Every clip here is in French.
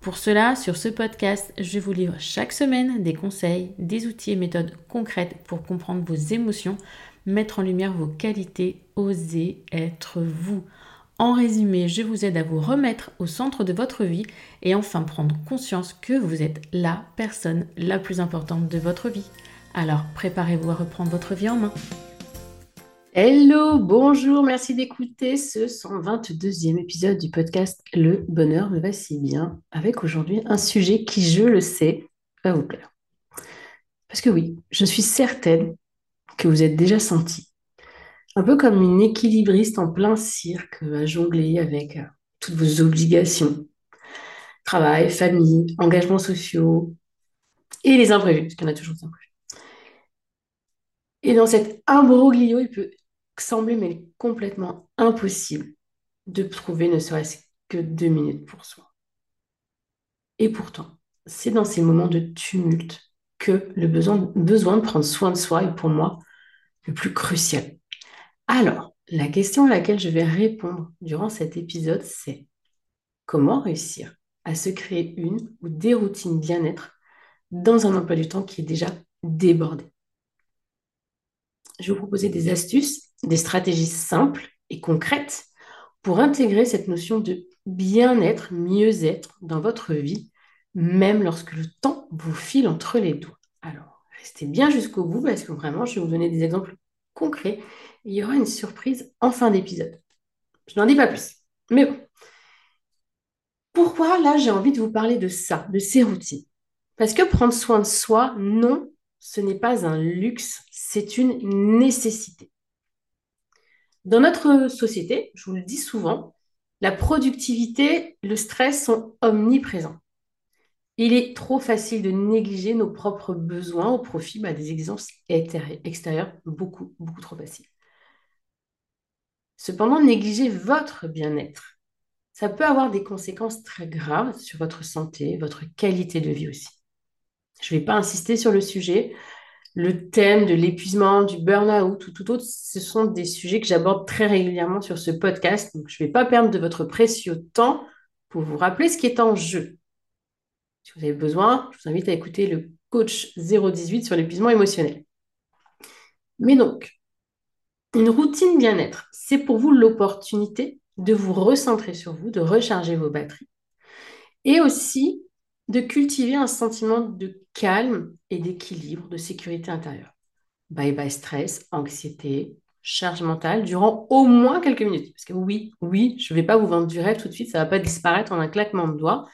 Pour cela, sur ce podcast, je vous livre chaque semaine des conseils, des outils et méthodes concrètes pour comprendre vos émotions, mettre en lumière vos qualités, oser être vous. En résumé, je vous aide à vous remettre au centre de votre vie et enfin prendre conscience que vous êtes la personne la plus importante de votre vie. Alors préparez-vous à reprendre votre vie en main. Hello, bonjour, merci d'écouter ce 122e épisode du podcast Le bonheur me va si bien, avec aujourd'hui un sujet qui, je le sais, va vous plaire. Parce que oui, je suis certaine que vous êtes déjà senti, un peu comme une équilibriste en plein cirque à jongler avec euh, toutes vos obligations, travail, famille, engagements sociaux et les imprévus, parce qu'il y en a toujours des imprévus. Et dans cet imbroglio, il peut sembler mais complètement impossible de trouver ne serait-ce que deux minutes pour soi. Et pourtant, c'est dans ces moments de tumulte que le besoin, besoin de prendre soin de soi est pour moi le plus crucial. Alors, la question à laquelle je vais répondre durant cet épisode, c'est comment réussir à se créer une ou des routines bien-être dans un emploi du temps qui est déjà débordé? Je vais vous proposer des astuces des stratégies simples et concrètes pour intégrer cette notion de bien-être, mieux-être dans votre vie, même lorsque le temps vous file entre les doigts. Alors, restez bien jusqu'au bout parce que vraiment, je vais vous donner des exemples concrets. il y aura une surprise en fin d'épisode. Je n'en dis pas plus. Mais bon. Pourquoi là j'ai envie de vous parler de ça, de ces routines? Parce que prendre soin de soi, non, ce n'est pas un luxe, c'est une nécessité. Dans notre société, je vous le dis souvent, la productivité, le stress sont omniprésents. Il est trop facile de négliger nos propres besoins au profit bah, des exigences extérieures, beaucoup, beaucoup trop facile. Cependant, négliger votre bien-être, ça peut avoir des conséquences très graves sur votre santé, votre qualité de vie aussi. Je ne vais pas insister sur le sujet, le thème de l'épuisement, du burn-out ou tout autre, ce sont des sujets que j'aborde très régulièrement sur ce podcast. Donc, je ne vais pas perdre de votre précieux temps pour vous rappeler ce qui est en jeu. Si vous avez besoin, je vous invite à écouter le coach 018 sur l'épuisement émotionnel. Mais donc, une routine bien-être, c'est pour vous l'opportunité de vous recentrer sur vous, de recharger vos batteries. Et aussi de cultiver un sentiment de calme et d'équilibre, de sécurité intérieure. Bye bye stress, anxiété, charge mentale durant au moins quelques minutes. Parce que oui, oui, je ne vais pas vous vendre du rêve tout de suite, ça ne va pas disparaître en un claquement de doigts.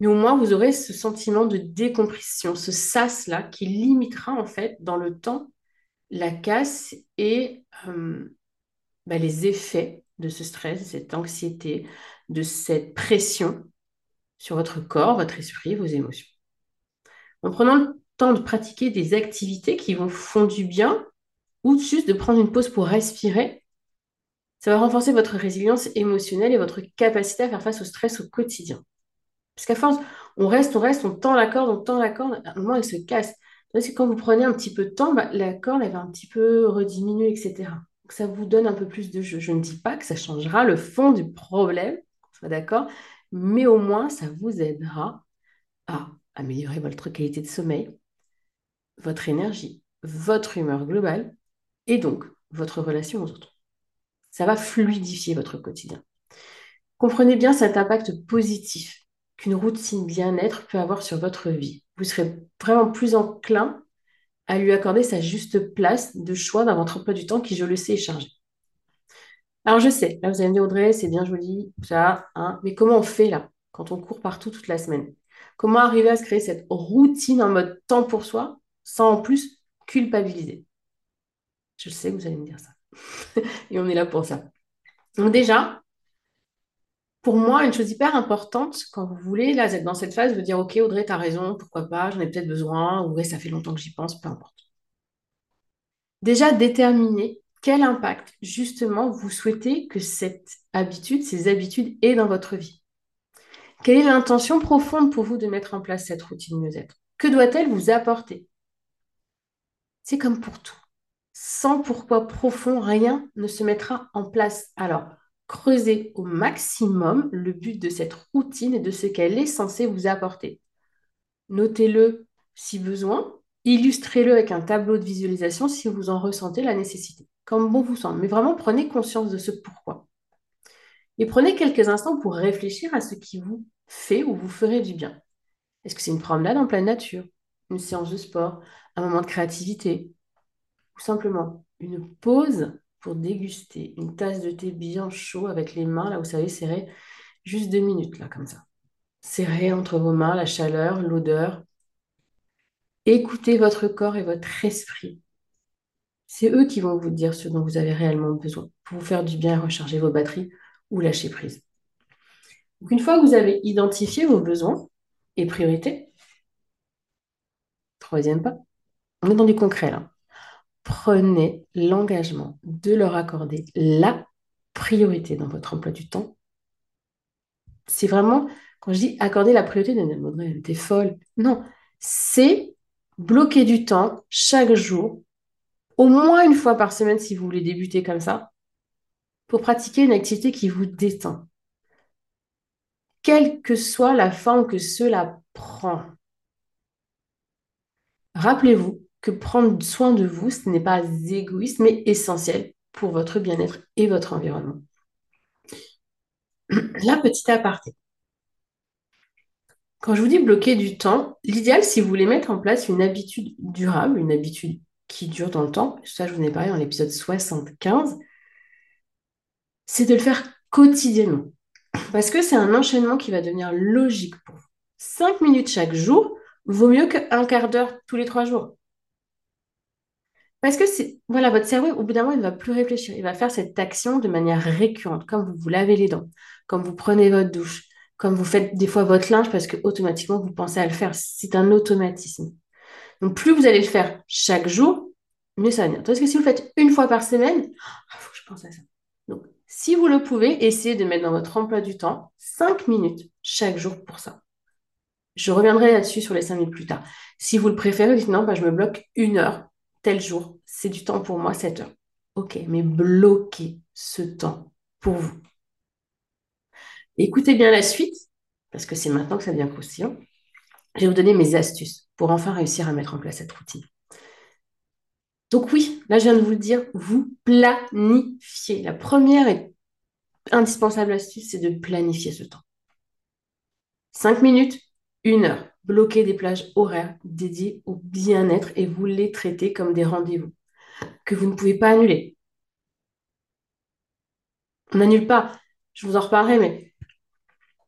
Mais au moins, vous aurez ce sentiment de décompression, ce sas-là qui limitera en fait dans le temps la casse et euh, bah, les effets de ce stress, de cette anxiété, de cette pression sur votre corps, votre esprit, vos émotions. En prenant le temps de pratiquer des activités qui vont font du bien ou juste de prendre une pause pour respirer, ça va renforcer votre résilience émotionnelle et votre capacité à faire face au stress au quotidien. Parce qu'à force, on reste, on reste, on tend la corde, on tend la corde, à un moment, elle se casse. Parce que quand vous prenez un petit peu de temps, bah, la corde, elle va un petit peu rediminuer, etc. Donc, ça vous donne un peu plus de jeu. Je ne dis pas que ça changera le fond du problème, soit d'accord, mais au moins ça vous aidera à améliorer votre qualité de sommeil, votre énergie, votre humeur globale et donc votre relation aux autres. Ça va fluidifier votre quotidien. Comprenez bien cet impact positif qu'une routine bien-être peut avoir sur votre vie. Vous serez vraiment plus enclin à lui accorder sa juste place de choix dans votre emploi du temps qui, je le sais, est chargé. Alors je sais, là vous allez me dire Audrey, c'est bien joli, ça, hein, mais comment on fait là, quand on court partout toute la semaine? Comment arriver à se créer cette routine en mode temps pour soi, sans en plus culpabiliser? Je sais vous allez me dire ça. Et on est là pour ça. Donc déjà, pour moi, une chose hyper importante, quand vous voulez, là, être dans cette phase, de dire, OK, Audrey, tu as raison, pourquoi pas, j'en ai peut-être besoin, ou ouais, ça fait longtemps que j'y pense, peu importe. Déjà, déterminer quel impact, justement, vous souhaitez que cette habitude, ces habitudes aient dans votre vie? Quelle est l'intention profonde pour vous de mettre en place cette routine mieux-être? Que doit-elle vous apporter? C'est comme pour tout. Sans pourquoi profond, rien ne se mettra en place. Alors, creusez au maximum le but de cette routine et de ce qu'elle est censée vous apporter. Notez-le si besoin, illustrez-le avec un tableau de visualisation si vous en ressentez la nécessité, comme bon vous semble. Mais vraiment, prenez conscience de ce pourquoi. Et prenez quelques instants pour réfléchir à ce qui vous fait ou vous ferait du bien. Est-ce que c'est une promenade en pleine nature, une séance de sport, un moment de créativité, ou simplement une pause pour déguster une tasse de thé bien chaud avec les mains, là, vous savez, serrées, juste deux minutes, là, comme ça. Serrez entre vos mains la chaleur, l'odeur. Écoutez votre corps et votre esprit. C'est eux qui vont vous dire ce dont vous avez réellement besoin pour vous faire du bien recharger vos batteries ou lâcher prise. Une fois que vous avez identifié vos besoins et priorités, troisième pas, on est dans du concret là. Prenez l'engagement de leur accorder la priorité dans votre emploi du temps. C'est vraiment, quand je dis accorder la priorité, de t'es folle. Non, c'est bloquer du temps chaque jour, au moins une fois par semaine si vous voulez débuter comme ça, pour pratiquer une activité qui vous détend quelle que soit la forme que cela prend. Rappelez-vous que prendre soin de vous, ce n'est pas égoïste, mais essentiel pour votre bien-être et votre environnement. La petite aparté. Quand je vous dis bloquer du temps, l'idéal, si vous voulez mettre en place une habitude durable, une habitude qui dure dans le temps, ça je vous en ai parlé dans l'épisode 75, c'est de le faire quotidiennement. Parce que c'est un enchaînement qui va devenir logique pour vous. Cinq minutes chaque jour vaut mieux qu'un quart d'heure tous les trois jours. Parce que voilà, votre cerveau, au bout d'un moment, il ne va plus réfléchir. Il va faire cette action de manière récurrente, comme vous vous lavez les dents, comme vous prenez votre douche, comme vous faites des fois votre linge parce que automatiquement vous pensez à le faire. C'est un automatisme. Donc, plus vous allez le faire chaque jour, mieux ça va venir. Parce que si vous le faites une fois par semaine, il ah, faut que je pense à ça. Donc, si vous le pouvez, essayez de mettre dans votre emploi du temps 5 minutes chaque jour pour ça. Je reviendrai là-dessus sur les 5 minutes plus tard. Si vous le préférez, dites non, bah, je me bloque une heure tel jour. C'est du temps pour moi, 7 heures. Ok, mais bloquez ce temps pour vous. Écoutez bien la suite, parce que c'est maintenant que ça devient croustillant. Je vais vous donner mes astuces pour enfin réussir à mettre en place cette routine. Donc oui, là je viens de vous le dire, vous planifiez. La première et indispensable astuce, c'est de planifier ce temps. Cinq minutes, une heure. Bloquez des plages horaires dédiées au bien-être et vous les traitez comme des rendez-vous que vous ne pouvez pas annuler. On n'annule pas, je vous en reparlerai, mais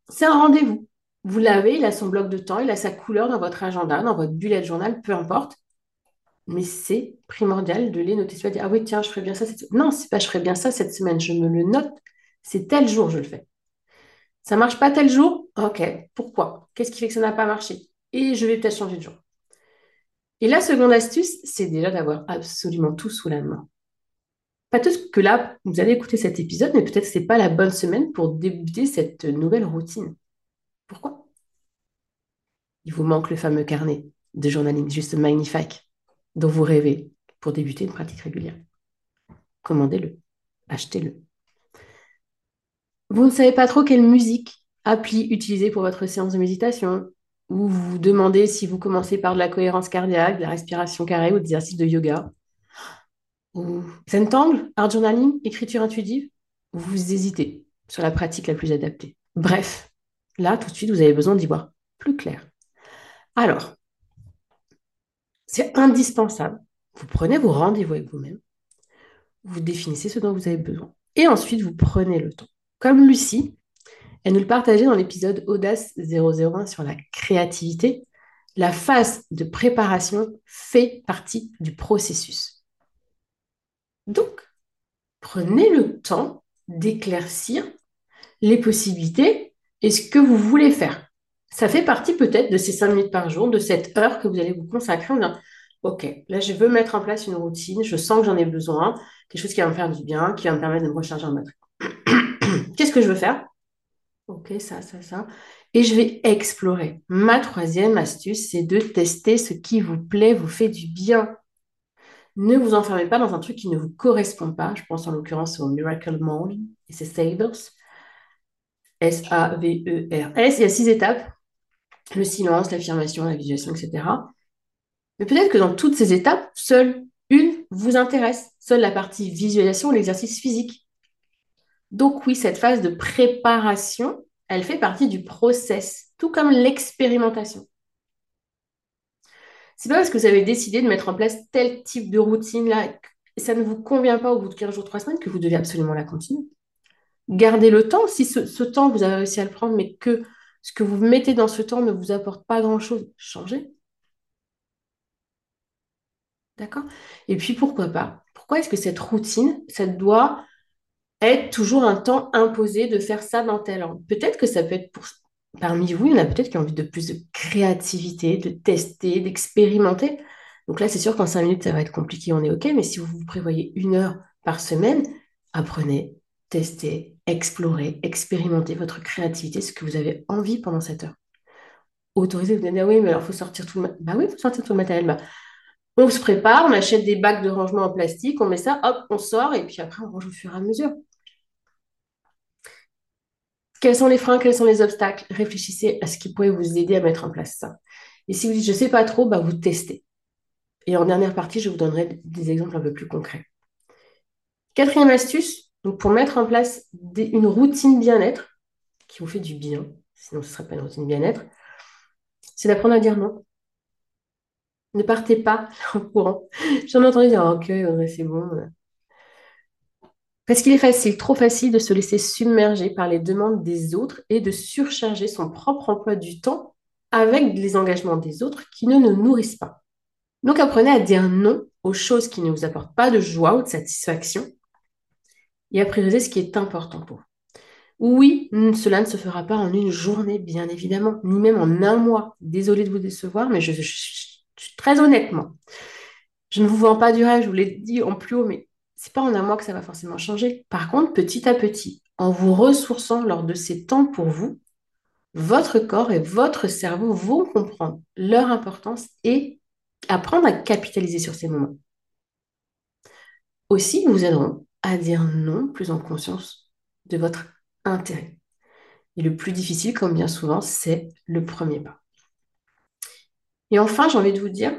c'est un rendez-vous. Vous l'avez, il a son bloc de temps, il a sa couleur dans votre agenda, dans votre bullet journal, peu importe mais c'est primordial de les noter. Tu vas dire, ah oui, tiens, je ferai bien ça cette semaine. Non, c'est pas je ferai bien ça cette semaine, je me le note, c'est tel jour je le fais. Ça marche pas tel jour? Ok, pourquoi? Qu'est-ce qui fait que ça n'a pas marché? Et je vais peut-être changer de jour. Et la seconde astuce, c'est déjà d'avoir absolument tout sous la main. Pas tout que là, vous allez écouter cet épisode, mais peut-être que ce n'est pas la bonne semaine pour débuter cette nouvelle routine. Pourquoi? Il vous manque le fameux carnet de journaling, juste magnifique dont vous rêvez pour débuter une pratique régulière. Commandez-le, achetez-le. Vous ne savez pas trop quelle musique, appli utiliser pour votre séance de méditation, ou vous vous demandez si vous commencez par de la cohérence cardiaque, de la respiration carrée ou des exercices de yoga, ou Zentangle, art journaling, écriture intuitive, vous hésitez sur la pratique la plus adaptée. Bref, là, tout de suite, vous avez besoin d'y voir plus clair. Alors, c'est indispensable. Vous prenez vos rendez-vous avec vous-même. Vous définissez ce dont vous avez besoin. Et ensuite, vous prenez le temps. Comme Lucie, elle nous le partageait dans l'épisode Audace 001 sur la créativité. La phase de préparation fait partie du processus. Donc, prenez le temps d'éclaircir les possibilités et ce que vous voulez faire. Ça fait partie peut-être de ces cinq minutes par jour, de cette heure que vous allez vous consacrer en disant, OK, là, je veux mettre en place une routine, je sens que j'en ai besoin, quelque chose qui va me faire du bien, qui va me permettre de me recharger en batterie. Qu'est-ce que je veux faire? Ok, ça, ça, ça. Et je vais explorer. Ma troisième astuce, c'est de tester ce qui vous plaît, vous fait du bien. Ne vous enfermez pas dans un truc qui ne vous correspond pas. Je pense en l'occurrence au Miracle Morning et c'est Savers. S-A-V-E-R-S. Il y a six étapes. Le silence, l'affirmation, la visualisation, etc. Mais peut-être que dans toutes ces étapes, seule une vous intéresse. Seule la partie visualisation ou l'exercice physique. Donc oui, cette phase de préparation, elle fait partie du process, tout comme l'expérimentation. C'est pas parce que vous avez décidé de mettre en place tel type de routine là, et ça ne vous convient pas au bout de 15 jours, 3 semaines, que vous devez absolument la continuer. Gardez le temps. Si ce, temps, vous avez réussi à le prendre, mais que ce que vous mettez dans ce temps ne vous apporte pas grand-chose, changez. D'accord? Et puis pourquoi pas? Pourquoi est-ce que cette routine, ça doit être toujours un temps imposé de faire ça dans tel ordre? Peut-être que ça peut être pour... Parmi vous, il y en a peut-être qui ont envie de plus de créativité, de tester, d'expérimenter. Donc là, c'est sûr qu'en cinq minutes, ça va être compliqué, on est OK, mais si vous vous prévoyez une heure par semaine, apprenez, testez, explorez, expérimentez votre créativité, ce que vous avez envie pendant cette heure. Autorisez, vous dire, oui, mais alors il faut sortir tout le matériel. Bah faut sortir tout le matériel. Bah, on se prépare, on achète des bacs de rangement en plastique, on met ça, hop, on sort, et puis après, on range au fur et à mesure. Quels sont les freins, quels sont les obstacles? Réfléchissez à ce qui pourrait vous aider à mettre en place ça. Et si vous dites je ne sais pas trop, bah, vous testez. Et en dernière partie, je vous donnerai des exemples un peu plus concrets. Quatrième astuce, donc pour mettre en place une routine bien-être qui vous fait du bien, sinon ce ne serait pas une routine bien-être, c'est d'apprendre à dire non. Ne partez pas en courant. J'en ai entendu dire, ok, c'est bon. Parce qu'il est facile, trop facile de se laisser submerger par les demandes des autres et de surcharger son propre emploi du temps avec les engagements des autres qui ne nous nourrissent pas. Donc apprenez à dire non aux choses qui ne vous apportent pas de joie ou de satisfaction et à prioriser ce qui est important pour vous. Oui, cela ne se fera pas en une journée, bien évidemment, ni même en un mois. Désolée de vous décevoir, mais je, je suis très honnêtement. Je ne vous vends pas du rêve, je vous l'ai dit en plus haut, mais c'est pas en un mois que ça va forcément changer. Par contre, petit à petit, en vous ressourçant lors de ces temps pour vous, votre corps et votre cerveau vont comprendre leur importance et apprendre à capitaliser sur ces moments. Aussi, vous aideront à dire non plus en conscience de votre intérêt. Et le plus difficile, comme bien souvent, c'est le premier pas. Et enfin, j'ai envie de vous dire,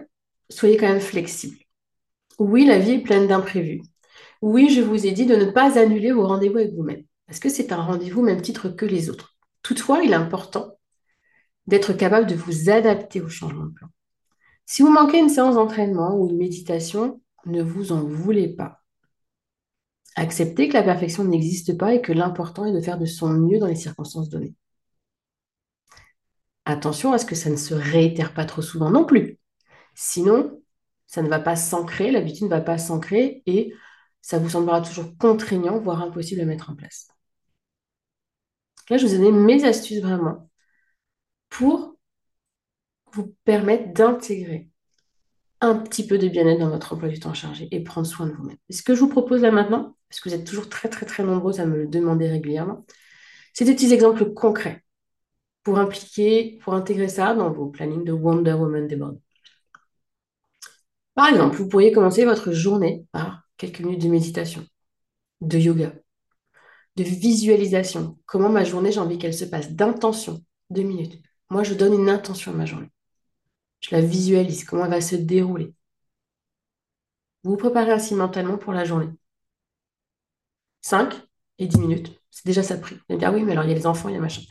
soyez quand même flexible. Oui, la vie est pleine d'imprévus. Oui, je vous ai dit de ne pas annuler vos rendez-vous avec vous-même, parce que c'est un rendez-vous même titre que les autres. Toutefois, il est important d'être capable de vous adapter au changement de plan. Si vous manquez une séance d'entraînement ou une méditation, ne vous en voulez pas. Acceptez que la perfection n'existe pas et que l'important est de faire de son mieux dans les circonstances données. Attention à ce que ça ne se réitère pas trop souvent non plus. Sinon, ça ne va pas s'ancrer, l'habitude ne va pas s'ancrer et ça vous semblera toujours contraignant, voire impossible à mettre en place. Là, je vous ai donné mes astuces vraiment pour vous permettre d'intégrer un petit peu de bien-être dans votre emploi du temps chargé et prendre soin de vous-même. ce que je vous propose là maintenant, parce que vous êtes toujours très très très nombreux à me le demander régulièrement, c'est des petits exemples concrets pour impliquer, pour intégrer ça dans vos plannings de Wonder Woman Debord. Par exemple, vous pourriez commencer votre journée par quelques minutes de méditation, de yoga, de visualisation. Comment ma journée, j'ai envie qu'elle se passe, d'intention, deux minutes. Moi, je donne une intention à ma journée. Je la visualise, comment elle va se dérouler. Vous vous préparez ainsi mentalement pour la journée. 5 et 10 minutes. C'est déjà ça pris. Vous allez dire, oui, mais alors il y a les enfants, il y a machin.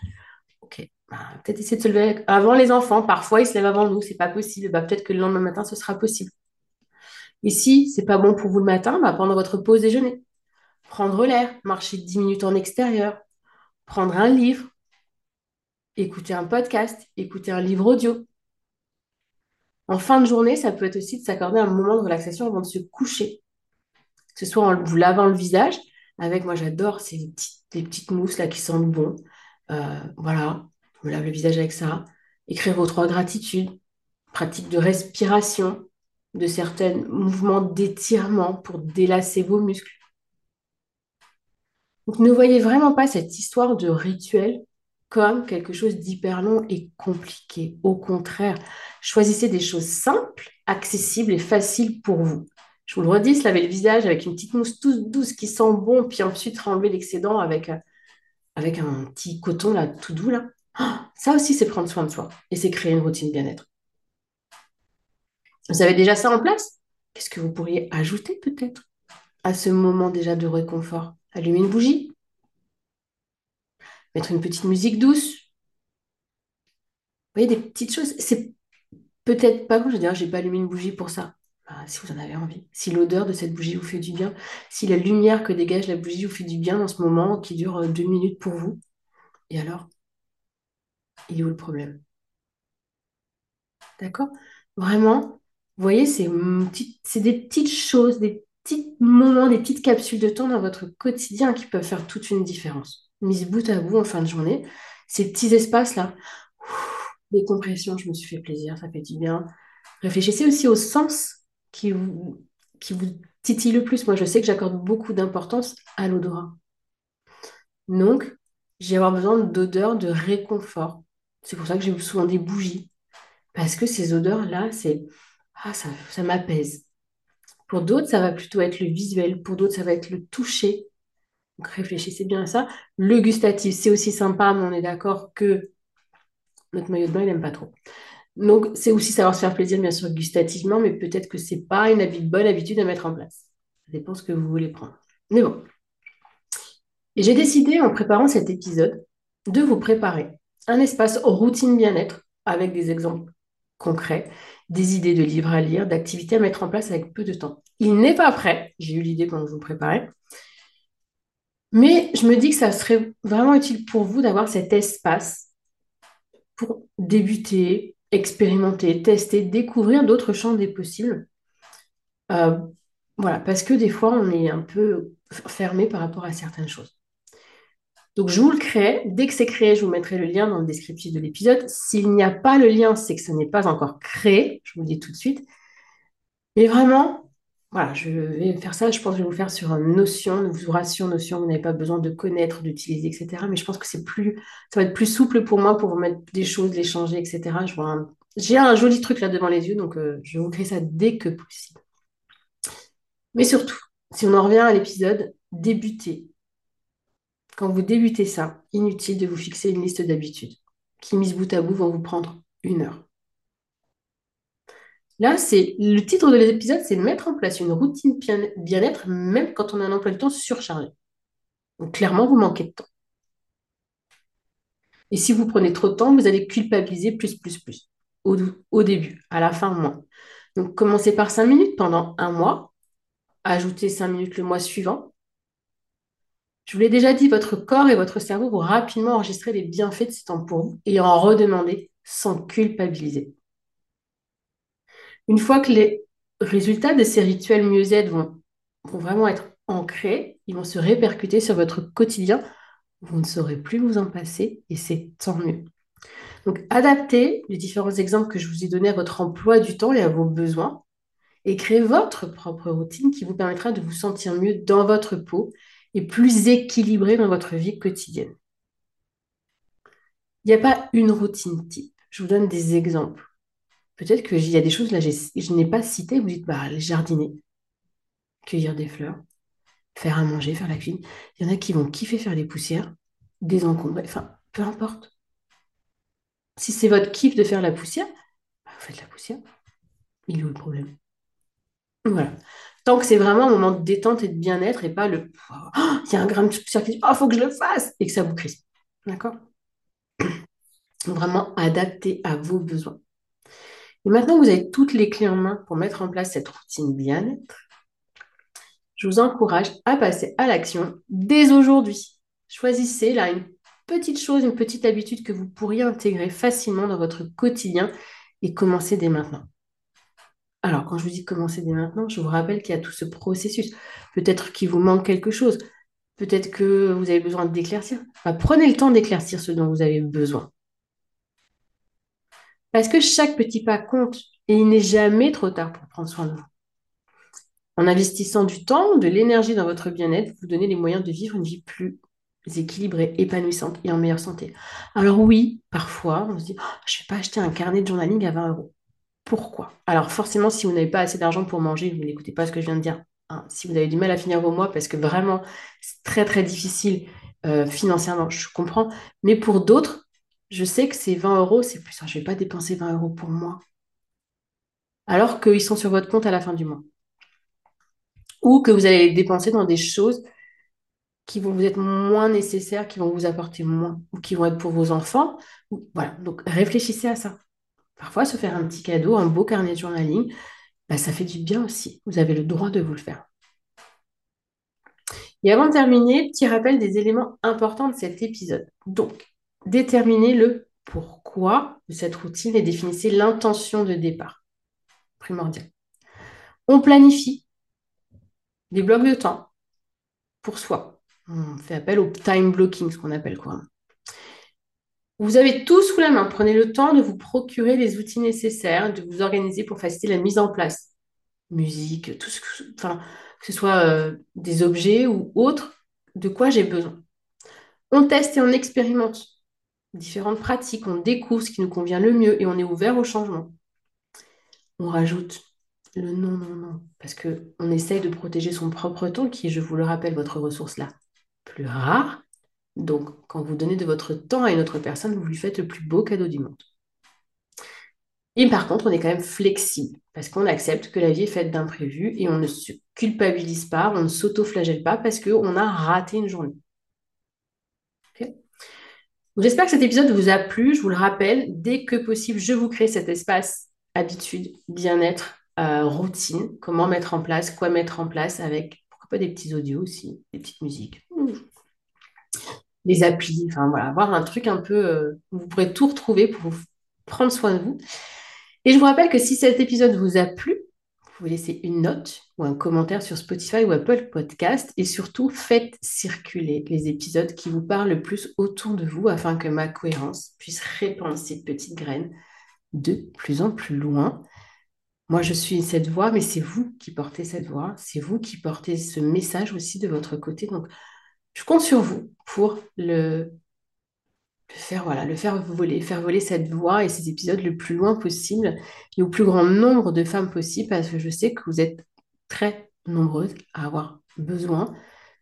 Ok, bah, peut-être essayer de se lever avant les enfants. Parfois, ils se lèvent avant nous, c'est pas possible. Bah, peut-être que le lendemain matin, ce sera possible. Et si c'est pas bon pour vous le matin, bah, pendant votre pause déjeuner, prendre l'air, marcher 10 minutes en extérieur, prendre un livre, écouter un podcast, écouter un livre audio. En fin de journée, ça peut être aussi de s'accorder un moment de relaxation avant de se coucher. Que ce soit en vous lavant le visage, avec, moi j'adore ces petites, mousses là qui sentent bon. Euh, voilà, je me lave le visage avec ça. Écrire vos trois gratitudes, pratique de respiration, de certains mouvements d'étirement pour délasser vos muscles. Ne voyez vraiment pas cette histoire de rituel comme quelque chose d'hyper long et compliqué. Au contraire, choisissez des choses simples, accessibles et faciles pour vous. Je vous le redis, se laver le visage avec une petite mousse toute douce qui sent bon, puis ensuite enlever l'excédent avec, euh, un petit coton là, tout doux. Ah, ça aussi, c'est prendre soin de soi et c'est créer une routine bien-être. Vous avez déjà ça en place? Qu'est-ce que vous pourriez ajouter peut-être à ce moment déjà de réconfort? Allumer une bougie? Mettre une petite musique douce? Vous voyez, des petites choses. C'est peut-être pas bon, je veux dire, j'ai pas allumé une bougie pour ça. Bah, si vous en avez envie. Si l'odeur de cette bougie vous fait du bien, si la lumière que dégage la bougie vous fait du bien dans ce moment qui dure euh, deux minutes pour vous, et alors, il est où le problème? D'accord? Vraiment, vous voyez, c'est des petites choses, des petits moments, des petites capsules de temps dans votre quotidien qui peuvent faire toute une différence. Mise bout à bout en fin de journée, ces petits espaces-là, des compressions, je me suis fait plaisir, ça fait du bien. Réfléchissez aussi au sens qui vous, titille le plus. Moi, je sais que j'accorde beaucoup d'importance à l'odorat. Donc, j'ai avoir besoin d'odeurs de réconfort. C'est pour ça que j'ai souvent des bougies. Parce que ces odeurs-là, c'est ah, ça, ça m'apaise. Pour d'autres, ça va plutôt être le visuel. Pour d'autres, ça va être le toucher. Donc, réfléchissez bien à ça. Le gustatif, c'est aussi sympa, mais on est d'accord que notre maillot de bain, il n'aime pas trop. Donc, c'est aussi savoir se faire plaisir, bien sûr, gustativement, mais peut-être que ce n'est pas une bonne habitude à mettre en place. Ça dépend ce que vous voulez prendre. Mais bon. J'ai décidé, en préparant cet épisode, de vous préparer un espace routine bien-être avec des exemples concrets, des idées de livres à lire, d'activités à mettre en place avec peu de temps. Il n'est pas prêt, j'ai eu l'idée quand je vous préparais, mais je me dis que ça serait vraiment utile pour vous d'avoir cet espace pour débuter, expérimenter, tester, découvrir d'autres champs des possibles. Euh, voilà, parce que des fois, on est un peu fermé par rapport à certaines choses. Donc, je vous le crée. Dès que c'est créé, je vous mettrai le lien dans le descriptif de l'épisode. S'il n'y a pas le lien, c'est que ça n'est pas encore créé. Je vous le dis tout de suite. Mais vraiment, voilà, je vais faire ça, je pense que je vais vous faire sur Notion, vous Notion, Notion, vous n'avez pas besoin de connaître, d'utiliser, etc. Mais je pense que c'est plus, ça va être plus souple pour moi pour vous mettre des choses, les changer, etc. j'ai un joli truc là devant les yeux, donc euh, je vais vous créer ça dès que possible. Mais surtout, si on en revient à l'épisode, débutez. Quand vous débutez ça, inutile de vous fixer une liste d'habitudes qui, mises bout à bout, vont vous prendre une heure. Là, c'est le titre de l'épisode, c'est mettre en place une routine bien-être, même quand on a un emploi du temps surchargé. Donc, clairement, vous manquez de temps. Et si vous prenez trop de temps, vous allez culpabiliser plus, plus, plus. Au, début, à la fin, moins. Donc, commencez par 5 minutes pendant un mois. Ajoutez 5 minutes le mois suivant. Je vous l'ai déjà dit, votre corps et votre cerveau vont rapidement enregistrer les bienfaits de ce temps pour vous et en redemander sans culpabiliser. Une fois que les résultats de ces rituels mieux-être vont, vraiment être ancrés, ils vont se répercuter sur votre quotidien, vous ne saurez plus vous en passer et c'est tant mieux. Donc, adaptez les différents exemples que je vous ai donnés à votre emploi du temps et à vos besoins et créez votre propre routine qui vous permettra de vous sentir mieux dans votre peau et plus équilibré dans votre vie quotidienne. Il n'y a pas une routine type. Je vous donne des exemples. Peut-être qu'il y a des choses là, je n'ai pas cité, vous dites, bah, jardiner, cueillir des fleurs, faire à manger, faire la cuisine. Il y en a qui vont kiffer faire les poussières, désencombrer, enfin, peu importe. Si c'est votre kiff de faire la poussière, bah, vous faites la poussière. Il est où le problème? Voilà. Tant que c'est vraiment un moment de détente et de bien-être et pas le oh, il y a un grain de poussière qui dit oh, faut que je le fasse et que ça vous crispe. D'accord? Vraiment adapté à vos besoins. Et maintenant que vous avez toutes les clés en main pour mettre en place cette routine bien-être, je vous encourage à passer à l'action dès aujourd'hui. Choisissez là une petite chose, une petite habitude que vous pourriez intégrer facilement dans votre quotidien et commencer dès maintenant. Alors, quand je vous dis commencer dès maintenant, je vous rappelle qu'il y a tout ce processus. Peut-être qu'il vous manque quelque chose. Peut-être que vous avez besoin d'éclaircir. prenez le temps d'éclaircir ce dont vous avez besoin. Parce que chaque petit pas compte et il n'est jamais trop tard pour prendre soin de vous. En investissant du temps, de l'énergie dans votre bien-être, vous donnez les moyens de vivre une vie plus équilibrée, épanouissante et en meilleure santé. Alors oui, parfois, on se dit, oh, je ne vais pas acheter un carnet de journaling à 20 euros. Pourquoi? Alors forcément, si vous n'avez pas assez d'argent pour manger, vous n'écoutez pas ce que je viens de dire. Hein. Si vous avez du mal à finir vos mois, parce que vraiment, c'est très très difficile euh, financièrement, je comprends. Mais pour d'autres, je sais que ces 20 euros, c'est plus. Je ne vais pas dépenser 20 euros pour moi. Alors qu'ils sont sur votre compte à la fin du mois. Ou que vous allez les dépenser dans des choses qui vont vous être moins nécessaires, qui vont vous apporter moins, ou qui vont être pour vos enfants. Voilà, donc réfléchissez à ça. Parfois, se faire un petit cadeau, un beau carnet de journaling, bah, ça fait du bien aussi. Vous avez le droit de vous le faire. Et avant de terminer, petit rappel des éléments importants de cet épisode. Donc, déterminez le pourquoi de cette routine et définissez l'intention de départ. Primordial. On planifie des blocs de temps pour soi. On fait appel au time blocking, ce qu'on appelle quoi. Vous avez tout sous la main. Prenez le temps de vous procurer les outils nécessaires, de vous organiser pour faciliter la mise en place. Musique, tout ce que, que ce soit euh, des objets ou autres, de quoi j'ai besoin. On teste et on expérimente différentes pratiques, on découvre ce qui nous convient le mieux et on est ouvert au changement. On rajoute le non, non, non, parce qu'on essaye de protéger son propre temps, qui est, je vous le rappelle, votre ressource là, plus rare, donc, quand vous donnez de votre temps à une autre personne, vous lui faites le plus beau cadeau du monde. Et par contre, on est quand même flexible parce qu'on accepte que la vie est faite d'imprévus et on ne se culpabilise pas, on ne s'auto-flagelle pas parce qu'on a raté une journée. J'espère que cet épisode vous a plu. Je vous le rappelle, dès que possible, je vous crée cet espace habitude, bien-être, euh, routine, comment mettre en place, quoi mettre en place avec, pourquoi pas des petits audios aussi, des petites musiques les applis, enfin voilà, avoir un truc un peu euh, où vous pourrez tout retrouver pour prendre soin de vous. Et je vous rappelle que si cet épisode vous a plu, vous pouvez laisser une note ou un commentaire sur Spotify ou Apple Podcast et surtout faites circuler les épisodes qui vous parlent le plus autour de vous afin que ma cohérence puisse répandre ces petites graines de plus en plus loin. Moi, je suis cette voix, mais c'est vous qui portez cette voix, c'est vous qui portez ce message aussi de votre côté. Donc, je compte sur vous pour le, faire, voilà, le faire voler, faire voler cette voix et ces épisodes le plus loin possible et au plus grand nombre de femmes possible parce que je sais que vous êtes très nombreuses à avoir besoin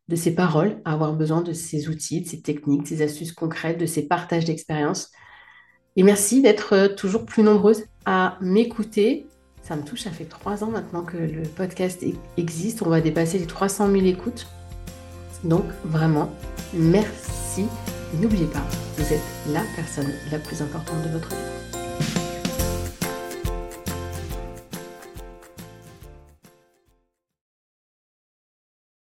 de ces paroles, à avoir besoin de ces outils, de ces techniques, de ces astuces concrètes, de ces partages d'expériences. Et merci d'être euh, toujours plus nombreuses à m'écouter. Ça me touche, ça fait trois ans maintenant que le podcast existe. On va dépasser les 300 000 écoutes. Donc vraiment, merci. N'oubliez pas, vous êtes la personne la plus importante de votre vie.